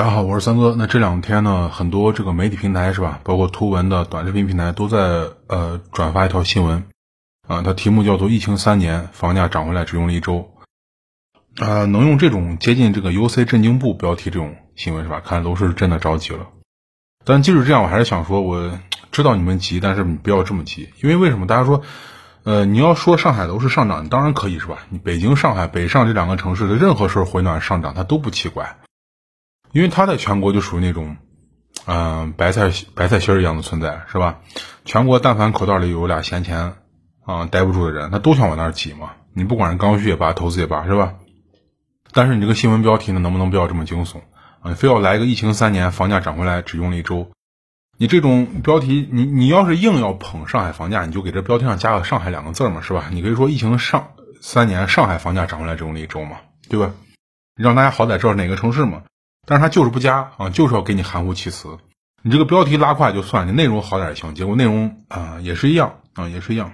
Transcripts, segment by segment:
大家好，我是三哥。那这两天呢，很多这个媒体平台是吧，包括图文的短视频平台都在呃转发一条新闻啊，它题目叫做“疫情三年，房价涨回来只用了一周”。啊，能用这种接近这个 UC 震惊部标题这种新闻是吧？看来楼市真的着急了。但即使这样，我还是想说，我知道你们急，但是你不要这么急，因为为什么？大家说，呃，你要说上海楼市上涨，当然可以是吧？你北京、上海、北上这两个城市的任何时候回暖上涨，它都不奇怪。因为它在全国就属于那种，嗯，白菜白菜心儿一样的存在，是吧？全国但凡口袋里有俩闲钱，啊，待不住的人，他都想往那儿挤嘛。你不管是刚需也罢，投资也罢，是吧？但是你这个新闻标题呢，能不能不要这么惊悚啊？非要来个疫情三年，房价涨回来只用了一周？你这种标题，你你要是硬要捧上海房价，你就给这标题上加个“上海”两个字嘛，是吧？你可以说疫情上三年，上海房价涨回来只用了一周嘛，对吧？让大家好歹知道哪个城市嘛。但是他就是不加啊，就是要给你含糊其辞。你这个标题拉胯就算，你内容好点也行。结果内容啊也是一样啊，也是一样。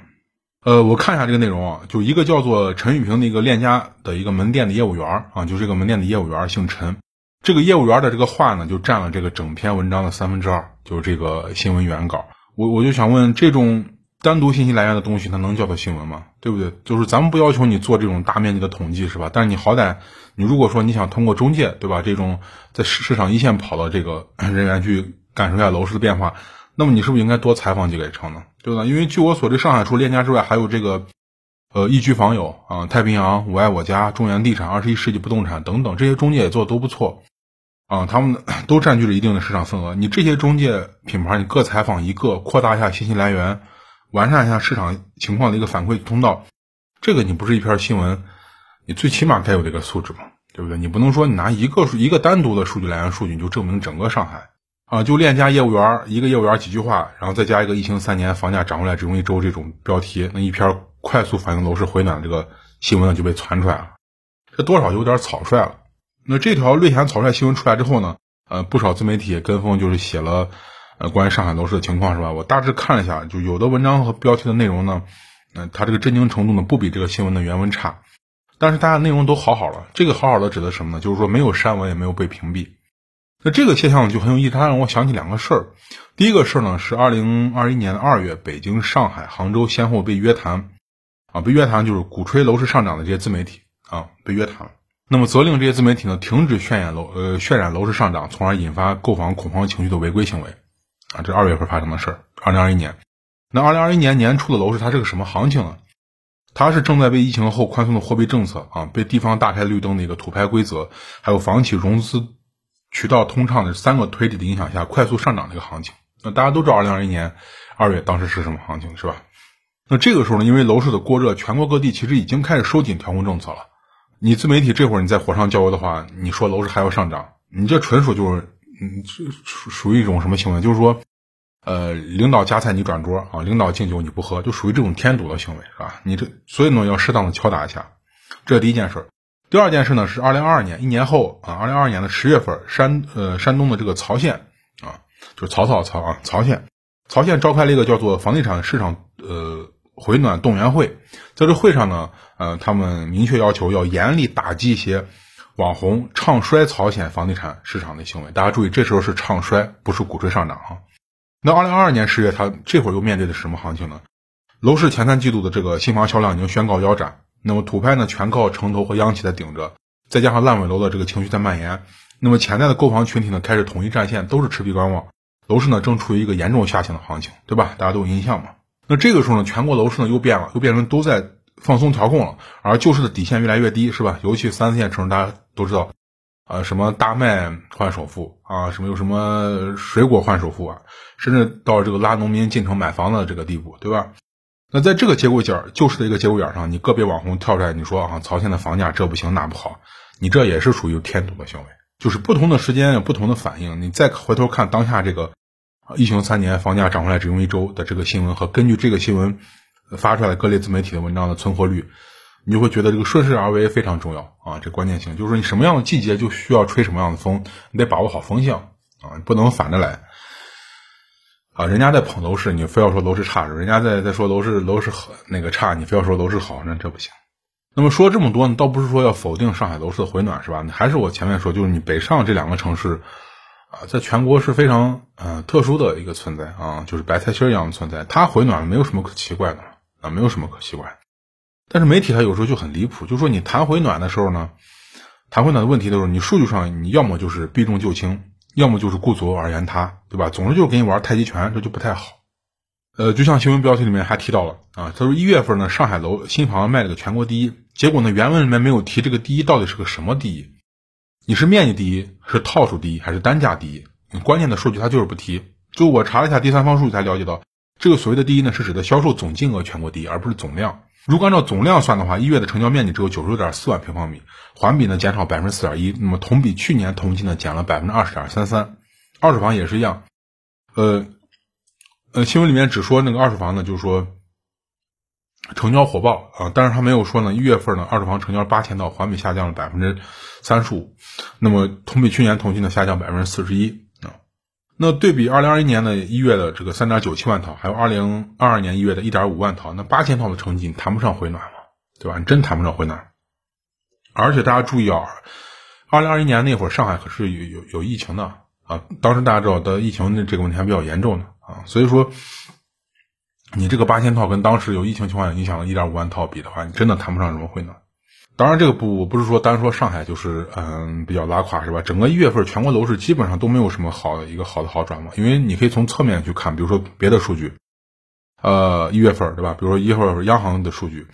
呃，我看一下这个内容啊，就一个叫做陈玉平的一个链家的一个门店的业务员啊，就这个门店的业务员姓陈。这个业务员的这个话呢，就占了这个整篇文章的三分之二，就是这个新闻原稿。我我就想问这种。单独信息来源的东西，它能叫做新闻吗？对不对？就是咱们不要求你做这种大面积的统计，是吧？但是你好歹，你如果说你想通过中介，对吧？这种在市市场一线跑的这个 人员去感受一下楼市的变化，那么你是不是应该多采访几个也成呢？对吧？因为据我所知，上海除链家之外，还有这个呃易居房友啊、太平洋、我爱我家、中原地产、二十一世纪不动产等等这些中介也做的都不错啊，他们 都占据了一定的市场份额。你这些中介品牌，你各采访一个，扩大一下信息来源。完善一下市场情况的一个反馈通道，这个你不是一篇新闻，你最起码该有这个素质嘛，对不对？你不能说你拿一个数一个单独的数据来源数据，你就证明整个上海啊，就链家业务员一个业务员几句话，然后再加一个疫情三年房价涨回来只用一周这种标题，那一篇快速反映楼市回暖的这个新闻呢就被传出来了，这多少有点草率了。那这条略显草率新闻出来之后呢，呃，不少自媒体跟风就是写了。呃，关于上海楼市的情况是吧？我大致看了一下，就有的文章和标题的内容呢，嗯，它这个震惊程度呢，不比这个新闻的原文差，但是大家内容都好好了。这个好好的指的什么呢？就是说没有删文，也没有被屏蔽。那这个现象就很有意思，它让我想起两个事儿。第一个事儿呢，是二零二一年的二月，北京、上海、杭州先后被约谈，啊，被约谈就是鼓吹楼市上涨的这些自媒体啊，被约谈了。那么责令这些自媒体呢，停止渲染楼呃渲染楼市上涨，从而引发购房恐慌情绪的违规行为。啊，这二月份发生的事儿，二零二一年，那二零二一年年初的楼市它是个什么行情呢？它是正在被疫情后宽松的货币政策啊，被地方大开绿灯的一个土拍规则，还有房企融资渠道通畅的三个推力的影响下，快速上涨的一个行情。那大家都知道，二零二一年二月当时是什么行情，是吧？那这个时候呢，因为楼市的过热，全国各地其实已经开始收紧调控政策了。你自媒体这会儿你在火上浇油的话，你说楼市还要上涨，你这纯属就是。嗯，这属属于一种什么行为？就是说，呃，领导夹菜你转桌啊，领导敬酒你不喝，就属于这种添堵的行为，是吧？你这所以呢，要适当的敲打一下，这是第一件事。第二件事呢，是二零二二年一年后啊，二零二二年的十月份，山呃山东的这个曹县啊，就是曹操曹啊，曹县，曹县召开了一个叫做房地产市场呃回暖动员会，在这会上呢，呃，他们明确要求要严厉打击一些。网红唱衰朝鲜房地产市场的行为，大家注意，这时候是唱衰，不是鼓吹上涨哈。那二零二二年十月，他这会儿又面对的什么行情呢？楼市前三季度的这个新房销量已经宣告腰斩，那么土拍呢全靠城投和央企在顶着，再加上烂尾楼的这个情绪在蔓延，那么潜在的购房群体呢开始统一战线，都是持币观望，楼市呢正处于一个严重下行的行情，对吧？大家都有印象嘛？那这个时候呢，全国楼市呢又变了，又变成都在。放松调控了，而救市的底线越来越低，是吧？尤其三四线城市，大家都知道，啊，什么大麦换首付啊，什么有什么水果换首付啊，甚至到这个拉农民进城买房的这个地步，对吧？那在这个节骨眼儿，救市的一个节骨眼上，你个别网红跳出来，你说啊，曹县的房价这不行那不好，你这也是属于添堵的行为。就是不同的时间有不同的反应，你再回头看当下这个疫情三年房价涨回来只用一周的这个新闻，和根据这个新闻。发出来的各类自媒体的文章的存活率，你就会觉得这个顺势而为非常重要啊！这关键性就是说你什么样的季节就需要吹什么样的风，你得把握好风向啊，不能反着来啊！人家在捧楼市，你非要说楼市差；人家在在说楼市楼市好那个差，你非要说楼市好，那这不行。那么说这么多呢，倒不是说要否定上海楼市的回暖，是吧？还是我前面说，就是你北上这两个城市啊，在全国是非常呃特殊的一个存在啊，就是白菜心一样的存在。它回暖了没有什么可奇怪的啊，没有什么可奇怪。但是媒体它有时候就很离谱，就说你谈回暖的时候呢，谈回暖的问题都是你数据上你要么就是避重就轻，要么就是顾左而言他，对吧？总之就是给你玩太极拳，这就不太好。呃，就像新闻标题里面还提到了啊，他说一月份呢，上海楼新房卖了个全国第一，结果呢，原文里面没有提这个第一到底是个什么第一，你是面积第一，是套数第一，还是单价第一？关键的数据他就是不提。就我查了一下第三方数据才了解到，这个所谓的第一呢，是指的销售总金额全国第一，而不是总量。如果按照总量算的话，一月的成交面积只有九十六点四万平方米，环比呢减少百分之四点一，那么同比去年同期呢减了百分之二十点三三。二手房也是一样，呃。呃，新闻里面只说那个二手房呢，就是说成交火爆啊，但是他没有说呢，一月份呢，二手房成交八千套，环比下降了百分之三十五，那么同比去年同期呢下降百分之四十一。那对比二零二一年的一月的这个三点九七万套，还有二零二二年一月的一点五万套，那八千套的成绩，你谈不上回暖嘛？对吧？你真谈不上回暖。而且大家注意啊，二零二一年那会儿上海可是有有有疫情的啊，当时大家知道的疫情的这个问题还比较严重呢。啊，所以说，你这个八千套跟当时有疫情情况影响的一点五万套比的话，你真的谈不上什么回暖。当然，这个不不是说单说上海就是嗯比较拉垮是吧？整个一月份全国楼市基本上都没有什么好的一个好的好转嘛。因为你可以从侧面去看，比如说别的数据，呃一月份对吧？比如说一月份央行的数据，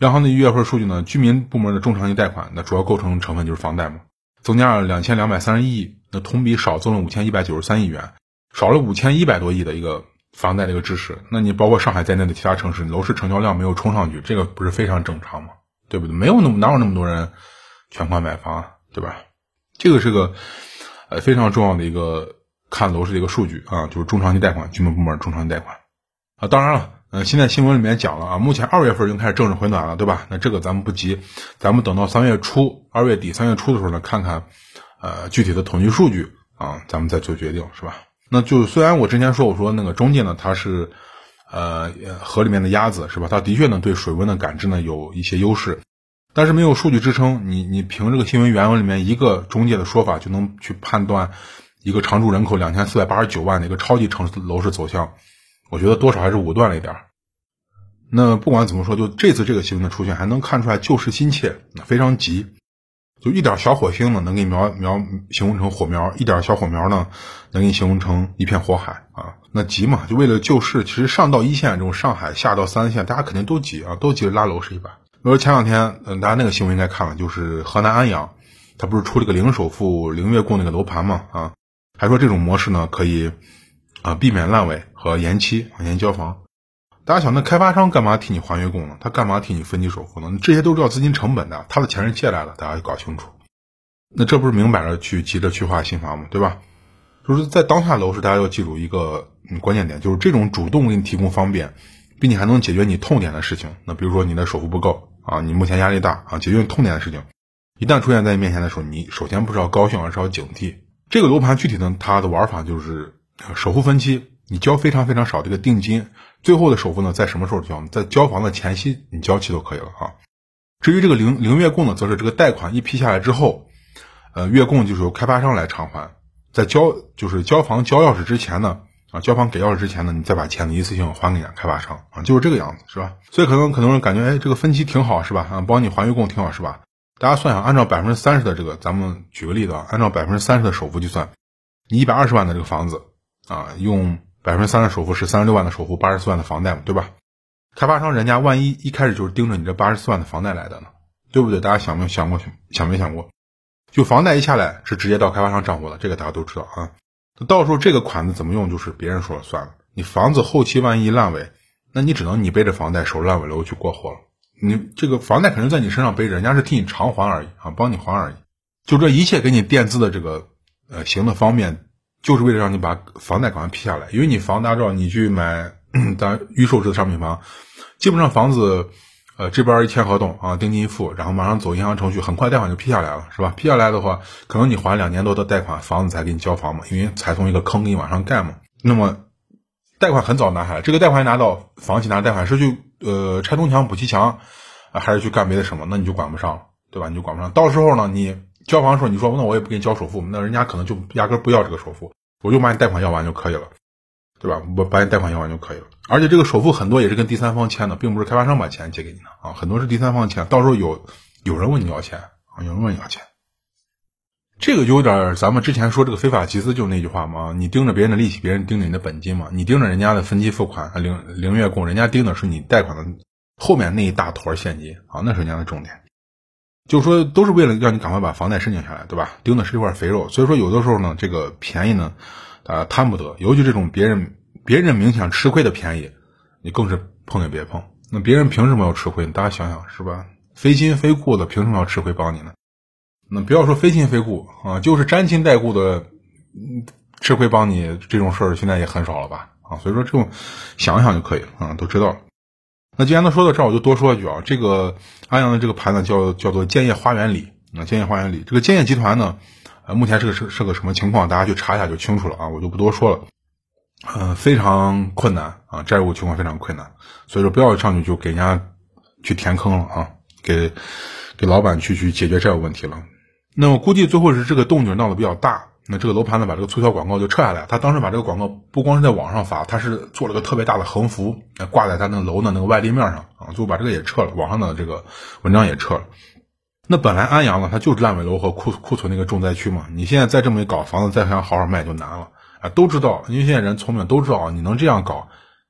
央行的一月份数据呢，居民部门的中长期贷款那主要构成成分就是房贷嘛，增加了两千两百三十一亿，那同比少增了五千一百九十三亿元。少了五千一百多亿的一个房贷的一个支持，那你包括上海在内的其他城市楼市成交量没有冲上去，这个不是非常正常吗？对不对？没有那么哪有那么多人全款买房，对吧？这个是个呃非常重要的一个看楼市的一个数据啊，就是中长期贷款，居民部门中长期贷款啊。当然了，呃，现在新闻里面讲了啊，目前二月份已经开始正式回暖了，对吧？那这个咱们不急，咱们等到三月初、二月底、三月初的时候呢，看看呃具体的统计数据啊，咱们再做决定，是吧？那就虽然我之前说我说那个中介呢，它是，呃，河里面的鸭子是吧？它的确呢对水温的感知呢有一些优势，但是没有数据支撑，你你凭这个新闻原文里面一个中介的说法就能去判断一个常住人口两千四百八十九万的一个超级城市楼市走向，我觉得多少还是武断了一点。那不管怎么说，就这次这个新闻的出现，还能看出来救市心切，非常急。就一点小火星呢，能给你描描形容成火苗；一点小火苗呢，能给你形容成一片火海啊！那急嘛，就为了救市。其实上到一线这种上海，下到三线，大家肯定都急啊，都急着拉楼市一把。比如前两天，嗯，大家那个新闻应该看了，就是河南安阳，他不是出了个零首付、零月供那个楼盘嘛？啊，还说这种模式呢，可以啊避免烂尾和延期、延期交房。大家想，那开发商干嘛替你还月供呢？他干嘛替你分期首付呢？这些都是要资金成本的，他的钱是借来的，大家要搞清楚。那这不是明摆着去急着去划新房吗？对吧？就是在当下楼市，大家要记住一个关键点，就是这种主动给你提供方便，并且还能解决你痛点的事情。那比如说你的首付不够啊，你目前压力大啊，解决你痛点的事情，一旦出现在你面前的时候，你首先不是要高兴，而是要警惕。这个楼盘具体呢，它的玩法就是首付分期，你交非常非常少这个定金。最后的首付呢，在什么时候交？在交房的前夕你交齐都可以了啊。至于这个零零月供呢，则是这个贷款一批下来之后，呃，月供就是由开发商来偿还。在交就是交房交钥匙之前呢，啊，交房给钥匙之前呢，你再把钱呢一次性还给开发商啊，就是这个样子，是吧？所以可能很多人感觉，哎，这个分期挺好，是吧？啊，帮你还月供挺好，是吧？大家算一下，按照百分之三十的这个，咱们举个例子啊，按照百分之三十的首付计算，你一百二十万的这个房子啊，用。百分之三的首付是三十六万的首付，八十四万的房贷嘛，对吧？开发商人家万一一开始就是盯着你这八十四万的房贷来的呢，对不对？大家想没有想过？想没想过？就房贷一下来是直接到开发商账户了，这个大家都知道啊。那到时候这个款子怎么用，就是别人说了算了。你房子后期万一烂尾，那你只能你背着房贷守烂尾楼去过活了。你这个房贷肯定在你身上背着，人家是替你偿还而已啊，帮你还而已。就这一切给你垫资的这个呃行的方面。就是为了让你把房贷赶快批下来，因为你房大家知道，你去买 咱预售制的商品房，基本上房子，呃，这边一签合同啊，定金一付，然后马上走银行程序，很快贷款就批下来了，是吧？批下来的话，可能你还两年多的贷款，房子才给你交房嘛，因为才从一个坑给你往上盖嘛。那么，贷款很早拿下来，这个贷款拿到，房企拿贷款是去呃拆东墙补西墙，还是去干别的什么，那你就管不上了，对吧？你就管不上。到时候呢，你交房的时候，你说那我也不给你交首付，那人家可能就压根不要这个首付，我就把你贷款要完就可以了，对吧？我把你贷款要完就可以了。而且这个首付很多也是跟第三方签的，并不是开发商把钱借给你的啊，很多是第三方签。到时候有有人问你要钱啊，有人问你要钱。这个就有点咱们之前说这个非法集资就那句话嘛，你盯着别人的利息，别人盯着你的本金嘛。你盯着人家的分期付款、零零月供，人家盯的是你贷款的后面那一大坨现金啊，那是人家的重点。就说都是为了让你赶快把房贷申请下来，对吧？盯的是这块肥肉。所以说有的时候呢，这个便宜呢，啊贪不得。尤其这种别人别人明显吃亏的便宜，你更是碰也别碰。那别人凭什么要吃亏？大家想想是吧？非亲非故的凭什么要吃亏帮你呢？那不要说非亲非故啊，就是沾亲带故的，吃亏帮你这种事儿，现在也很少了吧？啊，所以说这种想想就可以啊，都知道了。那既然都说到这儿，我就多说一句啊，这个安阳的这个盘呢，叫叫做建业花园里啊，建业花园里这个建业集团呢，呃，目前是个是是个什么情况？大家去查一下就清楚了啊，我就不多说了。嗯，非常困难啊，债务情况非常困难，所以说不要上去就给人家去填坑了啊，给给老板去去解决债务问题了。那我估计最后是这个动静闹得比较大，那这个楼盘呢把这个促销广告就撤下来。他当时把这个广告不光是在网上发，他是做了个特别大的横幅，挂在他那个楼的那个外立面上啊，最后把这个也撤了，网上的这个文章也撤了。那本来安阳呢，它就是烂尾楼和库库存那个重灾区嘛，你现在再这么一搞，房子再想好好卖就难了啊。都知道，因为现在人聪明，都知道你能这样搞，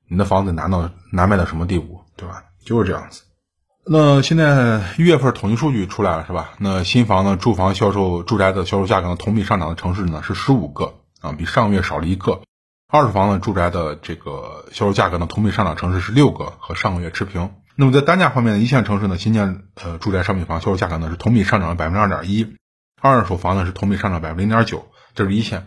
你的房子难到难卖到什么地步，对吧？就是这样子。那现在一月份统计数据出来了，是吧？那新房呢，住房销售、住宅的销售价格呢，同比上涨的城市呢是十五个啊，比上个月少了一个。二手房呢，住宅的这个销售价格呢，同比上涨城市是六个，和上个月持平。那么在单价方面呢，一线城市呢，新建呃住宅商品房销售价格呢是同比上涨了百分之二点一，二手房呢是同比上涨百分之零点九，这是一线。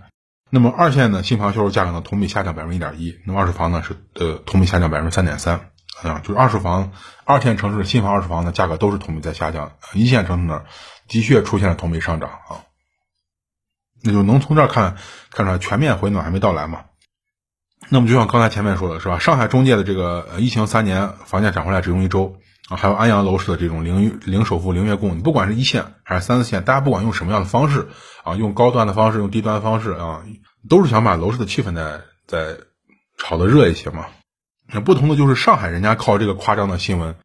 那么二线呢，新房销售价格呢同比下降百分之一点一，那么二手房呢是呃同比下降百分之三点三。啊，就是二手房，二线城市新房、二手房的价格都是同比在下降，一线城市呢，的确出现了同比上涨啊。那就能从这儿看看出来，全面回暖还没到来嘛。那么就像刚才前面说的是吧？上海中介的这个疫情三年房价涨回来只用一周啊，还有安阳楼市的这种零零首付、零月供，你不管是一线还是三四线，大家不管用什么样的方式啊，用高端的方式，用低端的方式啊，都是想把楼市的气氛再再炒得热一些嘛。那不同的就是上海人家靠这个夸张的新闻，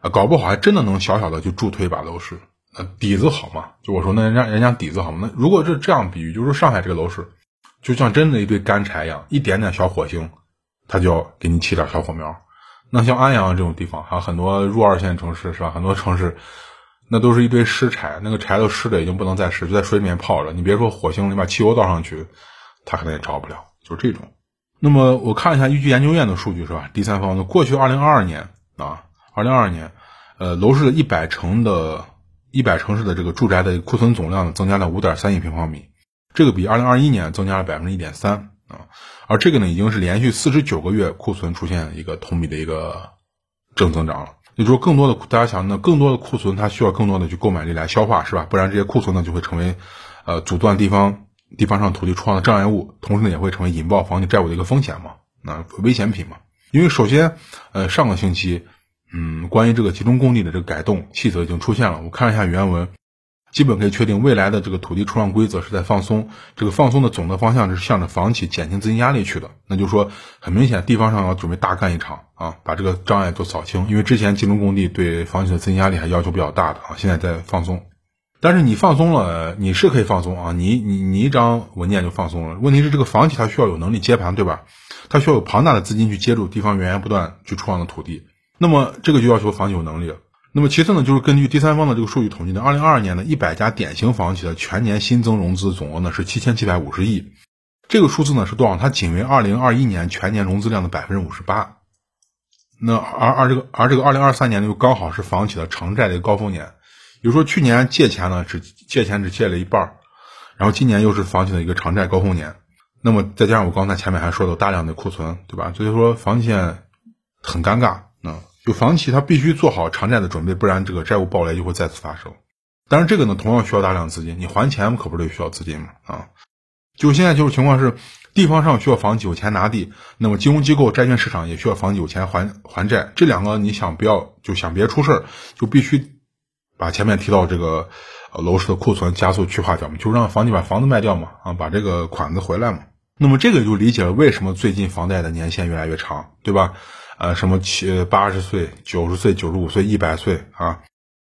啊，搞不好还真的能小小的就助推一把楼市，那底子好嘛？就我说那人家人家底子好嘛？那如果是这样比喻，就是上海这个楼市，就像真的一堆干柴一样，一点点小火星，它就要给你起点小火苗。那像安阳这种地方，还有很多入二线城市是吧？很多城市，那都是一堆湿柴，那个柴都湿的已经不能再湿，就在水里面泡着。你别说火星，你把汽油倒上去，它可能也着不了。就是这种。那么我看一下豫剧研究院的数据，是吧？第三方的过去二零二二年啊，二零二二年，呃，楼市的一百城的一百城市的这个住宅的库存总量呢增加了五点三亿平方米，这个比二零二一年增加了百分之一点三啊，而这个呢已经是连续四十九个月库存出现一个同比的一个正增长了。也就是说，更多的大家想呢，更多的库存它需要更多的去购买力来消化，是吧？不然这些库存呢就会成为呃阻断地方。地方上土地出让的障碍物，同时呢也会成为引爆房企债务的一个风险嘛？那危险品嘛？因为首先，呃，上个星期，嗯，关于这个集中供地的这个改动，细则已经出现了。我看了一下原文，基本可以确定，未来的这个土地出让规则是在放松。这个放松的总的方向是向着房企减轻资金压力去的。那就是说，很明显，地方上要准备大干一场啊，把这个障碍都扫清。因为之前集中供地对房企的资金压力还要求比较大的啊，现在在放松。但是你放松了，你是可以放松啊，你你你一张文件就放松了。问题是这个房企它需要有能力接盘，对吧？它需要有庞大的资金去接住地方源源不断去出让的土地。那么这个就要求房企有能力。那么其次呢，就是根据第三方的这个数据统计的，二零二二年的一百家典型房企的全年新增融资总额呢是七千七百五十亿，这个数字呢是多少？它仅为二零二一年全年融资量的百分之五十八。那而而这个而这个二零二三年呢又刚好是房企的偿债的一个高峰年。比如说去年借钱呢，只借钱只借了一半然后今年又是房企的一个偿债高峰年，那么再加上我刚才前面还说到大量的库存，对吧？所以说房企很尴尬，啊，就房企它必须做好偿债的准备，不然这个债务暴雷就会再次发生。但是这个呢，同样需要大量资金，你还钱可不是得需要资金吗？啊，就现在就是情况是，地方上需要房子有钱拿地，那么金融机构、债券市场也需要房子有钱还还债。这两个你想不要就想别出事儿，就必须把前面提到这个楼市的库存加速去化掉嘛，就让房地把房子卖掉嘛，啊，把这个款子回来嘛。那么这个就理解了为什么最近房贷的年限越来越长，对吧？呃，什么七八十岁、九十岁、九十五岁、一百岁啊？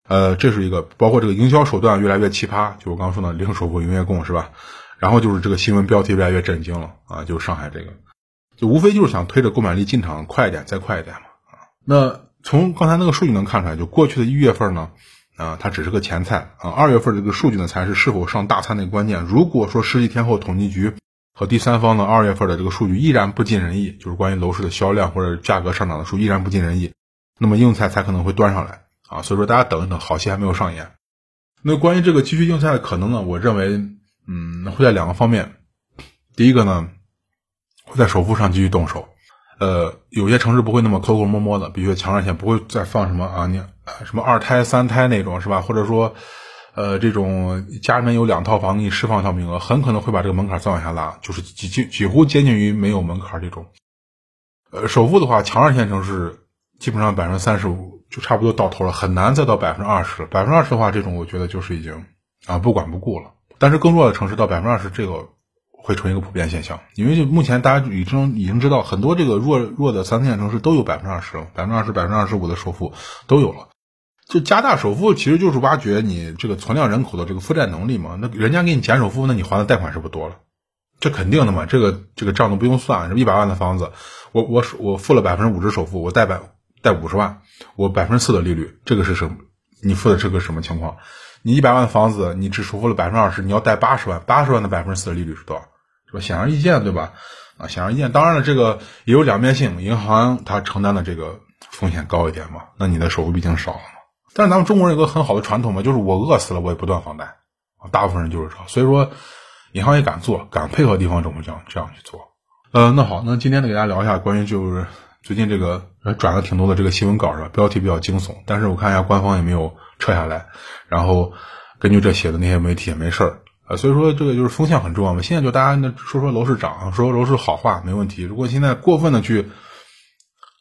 呃，这是一个，包括这个营销手段越来越奇葩，就我刚刚说的零首付、营业供，是吧？然后就是这个新闻标题越来越震惊了啊，就是上海这个，就无非就是想推着购买力进场快一点，再快一点嘛啊。那从刚才那个数据能看出来，就过去的一月份呢，啊，它只是个前菜啊，二月份这个数据呢才是是否上大餐的关键。如果说十几天后统计局和第三方的二月份的这个数据依然不尽人意，就是关于楼市的销量或者价格上涨的数依然不尽人意，那么硬菜才可能会端上来。啊，所以说大家等一等，好戏还没有上演。那关于这个继续硬菜的可能呢？我认为，嗯，会在两个方面。第一个呢，会在首付上继续动手。呃，有些城市不会那么抠抠摸摸的，比如说强上线不会再放什么啊，你什么二胎、三胎那种是吧？或者说，呃，这种家里面有两套房给你释放一套名额，很可能会把这个门槛再往下拉，就是几几几乎接近于没有门槛这种。呃，首付的话，强二线城市基本上百分之三十五。就差不多到头了，很难再到百分之二十了。百分之二十的话，这种我觉得就是已经啊不管不顾了。但是更弱的城市到百分之二十，这个会成一个普遍现象。因为就目前大家已经已经知道，很多这个弱弱的三四线城市都有百分之二十、百分之二十、百分之二十五的首付都有了。就加大首付，其实就是挖掘你这个存量人口的这个负债能力嘛。那人家给你减首付，那你还的贷款是不是多了？这肯定的嘛。这个这个账都不用算，一百万的房子，我我我付了百分之五十首付，我贷百。贷五十万，我百分之四的利率，这个是什么？你付的这个什么情况？你一百万的房子，你只首付了百分之二十，你要贷八十万，八十万的百分之四的利率是多少？显而易见，对吧？啊，显而易见。当然了，这个也有两面性，银行它承担的这个风险高一点嘛，那你的首付毕竟少了嘛。但是咱们中国人有个很好的传统嘛，就是我饿死了我也不断房贷，啊，大部分人就是这，所以说银行也敢做，敢配合地方政府这样这样去做。呃，那好，那今天呢，给大家聊一下关于就是。最近这个转了挺多的这个新闻稿是吧？标题比较惊悚，但是我看一下官方也没有撤下来，然后根据这写的那些媒体也没事儿啊，所以说这个就是风向很重要嘛。现在就大家那说说楼市涨，说楼市好话没问题。如果现在过分的去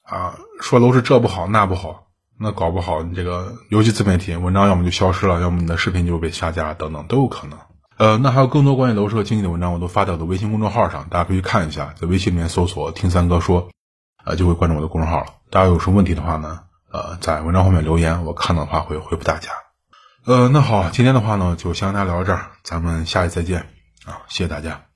啊说楼市这不好那不好，那搞不好你这个尤其自媒体文章要么就消失了，要么你的视频就被下架等等都有可能。呃，那还有更多关于楼市和经济的文章，我都发到我的微信公众号上，大家可以看一下，在微信里面搜索“听三哥说”。啊，就会关注我的公众号了。大家有什么问题的话呢？呃，在文章后面留言，我看到的话会回复大家。呃，那好，今天的话呢，就先跟大家聊到这儿，咱们下期再见啊，谢谢大家。